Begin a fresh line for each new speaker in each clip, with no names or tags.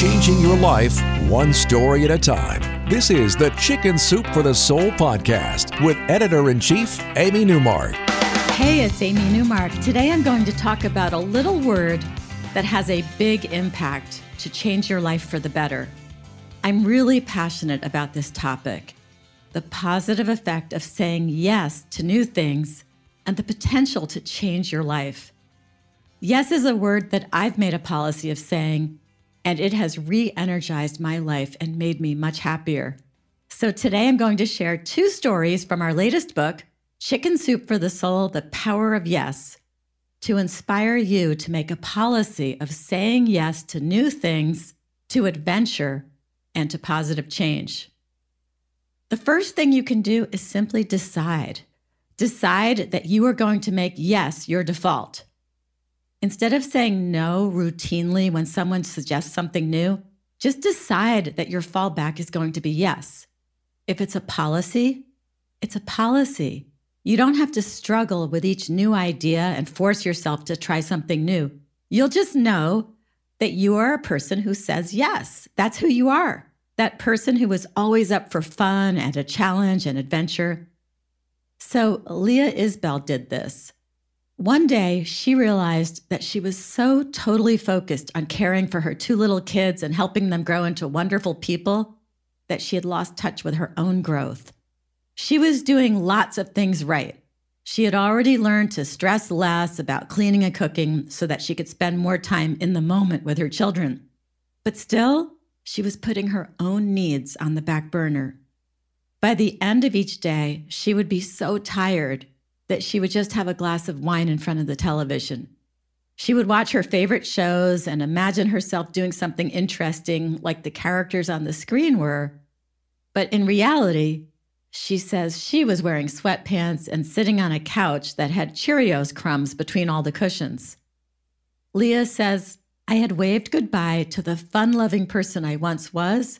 changing your life one story at a time. This is the Chicken Soup for the Soul podcast with editor in chief, Amy Newmark.
Hey, it's Amy Newmark. Today I'm going to talk about a little word that has a big impact to change your life for the better. I'm really passionate about this topic the positive effect of saying yes to new things and the potential to change your life. Yes is a word that I've made a policy of saying, and it has re energized my life and made me much happier. So today I'm going to share two stories from our latest book, Chicken Soup for the Soul The Power of Yes, to inspire you to make a policy of saying yes to new things, to adventure, and to positive change. The first thing you can do is simply decide. Decide that you are going to make yes your default. Instead of saying no routinely when someone suggests something new, just decide that your fallback is going to be yes. If it's a policy, it's a policy. You don't have to struggle with each new idea and force yourself to try something new. You'll just know that you are a person who says yes. That's who you are. That person who is always up for fun and a challenge and adventure. So Leah Isbell did this. One day, she realized that she was so totally focused on caring for her two little kids and helping them grow into wonderful people that she had lost touch with her own growth. She was doing lots of things right. She had already learned to stress less about cleaning and cooking so that she could spend more time in the moment with her children. But still, she was putting her own needs on the back burner. By the end of each day, she would be so tired that she would just have a glass of wine in front of the television. She would watch her favorite shows and imagine herself doing something interesting like the characters on the screen were. But in reality, she says she was wearing sweatpants and sitting on a couch that had Cheerios crumbs between all the cushions. Leah says, I had waved goodbye to the fun loving person I once was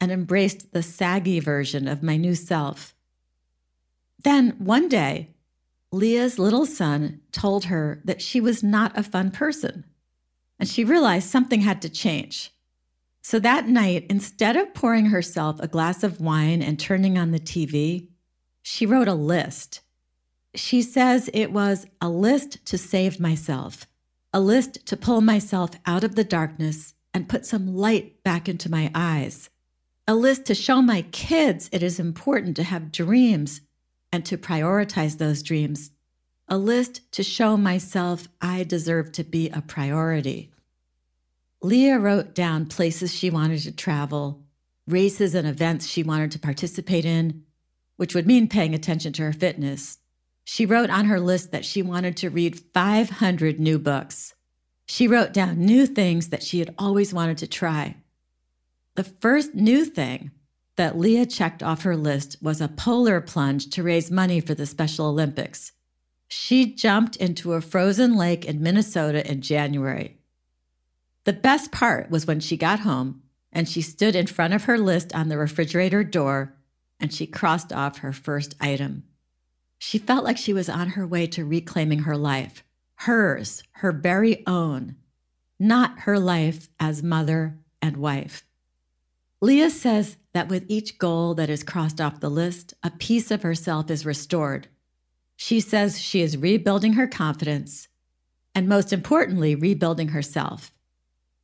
and embraced the saggy version of my new self. Then one day, Leah's little son told her that she was not a fun person, and she realized something had to change. So that night, instead of pouring herself a glass of wine and turning on the TV, she wrote a list. She says it was a list to save myself, a list to pull myself out of the darkness and put some light back into my eyes, a list to show my kids it is important to have dreams and to prioritize those dreams, a list to show myself I deserve to be a priority. Leah wrote down places she wanted to travel, races and events she wanted to participate in, which would mean paying attention to her fitness. She wrote on her list that she wanted to read 500 new books. She wrote down new things that she had always wanted to try. The first new thing that Leah checked off her list was a polar plunge to raise money for the Special Olympics. She jumped into a frozen lake in Minnesota in January. The best part was when she got home and she stood in front of her list on the refrigerator door and she crossed off her first item. She felt like she was on her way to reclaiming her life, hers, her very own, not her life as mother and wife. Leah says that with each goal that is crossed off the list, a piece of herself is restored. She says she is rebuilding her confidence and, most importantly, rebuilding herself.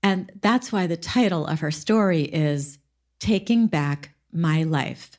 And that's why the title of her story is Taking Back My Life.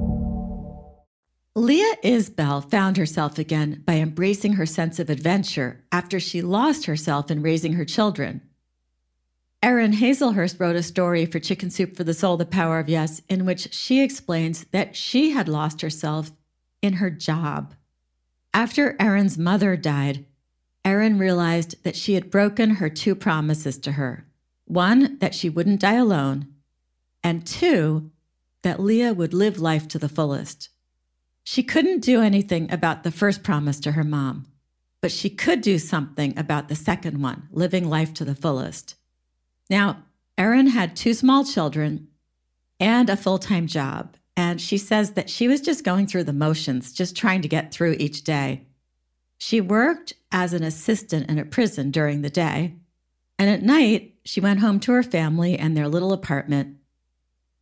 Leah Isbell found herself again by embracing her sense of adventure after she lost herself in raising her children. Erin Hazelhurst wrote a story for Chicken Soup for the Soul, The Power of Yes, in which she explains that she had lost herself in her job. After Erin's mother died, Erin realized that she had broken her two promises to her one, that she wouldn't die alone, and two, that Leah would live life to the fullest. She couldn't do anything about the first promise to her mom, but she could do something about the second one, living life to the fullest. Now, Erin had two small children and a full time job, and she says that she was just going through the motions, just trying to get through each day. She worked as an assistant in a prison during the day, and at night, she went home to her family and their little apartment.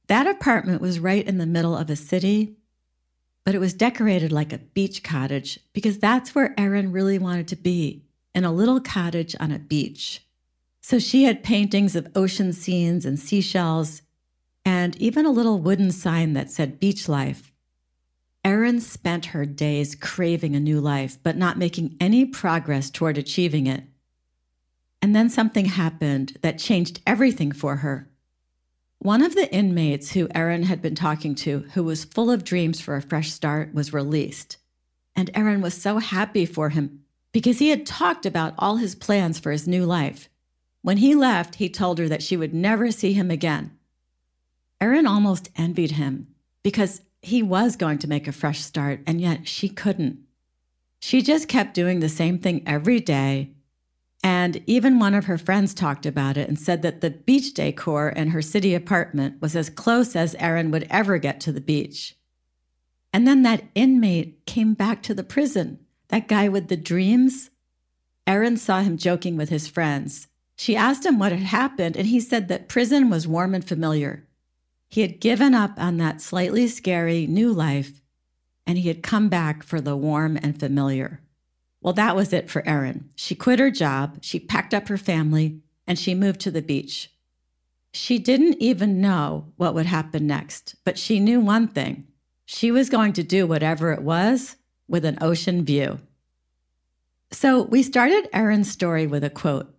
That apartment was right in the middle of a city, but it was decorated like a beach cottage because that's where Erin really wanted to be in a little cottage on a beach. So she had paintings of ocean scenes and seashells, and even a little wooden sign that said beach life. Erin spent her days craving a new life, but not making any progress toward achieving it. And then something happened that changed everything for her. One of the inmates who Erin had been talking to, who was full of dreams for a fresh start, was released. And Erin was so happy for him because he had talked about all his plans for his new life. When he left, he told her that she would never see him again. Erin almost envied him because he was going to make a fresh start, and yet she couldn't. She just kept doing the same thing every day and even one of her friends talked about it and said that the beach decor in her city apartment was as close as Erin would ever get to the beach. And then that inmate came back to the prison, that guy with the dreams. Erin saw him joking with his friends. She asked him what had happened, and he said that prison was warm and familiar. He had given up on that slightly scary new life, and he had come back for the warm and familiar. Well, that was it for Erin. She quit her job, she packed up her family, and she moved to the beach. She didn't even know what would happen next, but she knew one thing she was going to do whatever it was with an ocean view. So we started Erin's story with a quote.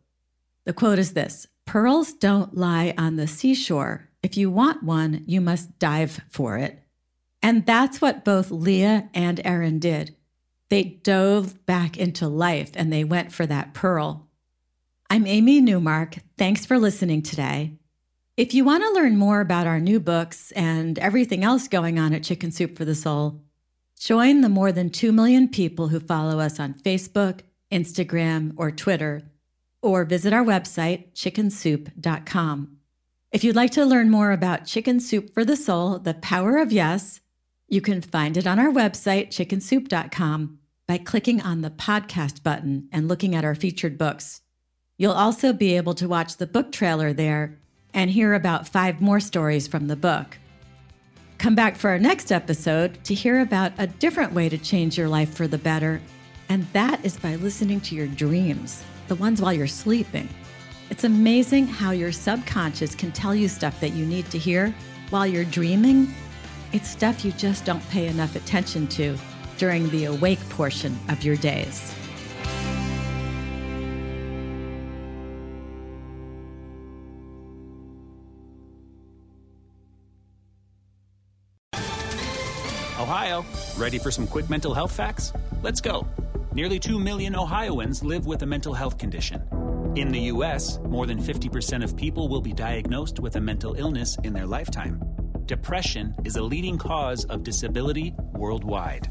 The quote is this Pearls don't lie on the seashore. If you want one, you must dive for it. And that's what both Leah and Erin did. They dove back into life and they went for that pearl. I'm Amy Newmark. Thanks for listening today. If you want to learn more about our new books and everything else going on at Chicken Soup for the Soul, join the more than 2 million people who follow us on Facebook, Instagram, or Twitter, or visit our website, chickensoup.com. If you'd like to learn more about Chicken Soup for the Soul, the power of yes, you can find it on our website, chickensoup.com by clicking on the podcast button and looking at our featured books. You'll also be able to watch the book trailer there and hear about five more stories from the book. Come back for our next episode to hear about a different way to change your life for the better, and that is by listening to your dreams, the ones while you're sleeping. It's amazing how your subconscious can tell you stuff that you need to hear while you're dreaming. It's stuff you just don't pay enough attention to during the awake portion of your days.
Ohio, ready for some quick mental health facts? Let's go. Nearly 2 million Ohioans live with a mental health condition. In the U.S., more than 50% of people will be diagnosed with a mental illness in their lifetime. Depression is a leading cause of disability worldwide.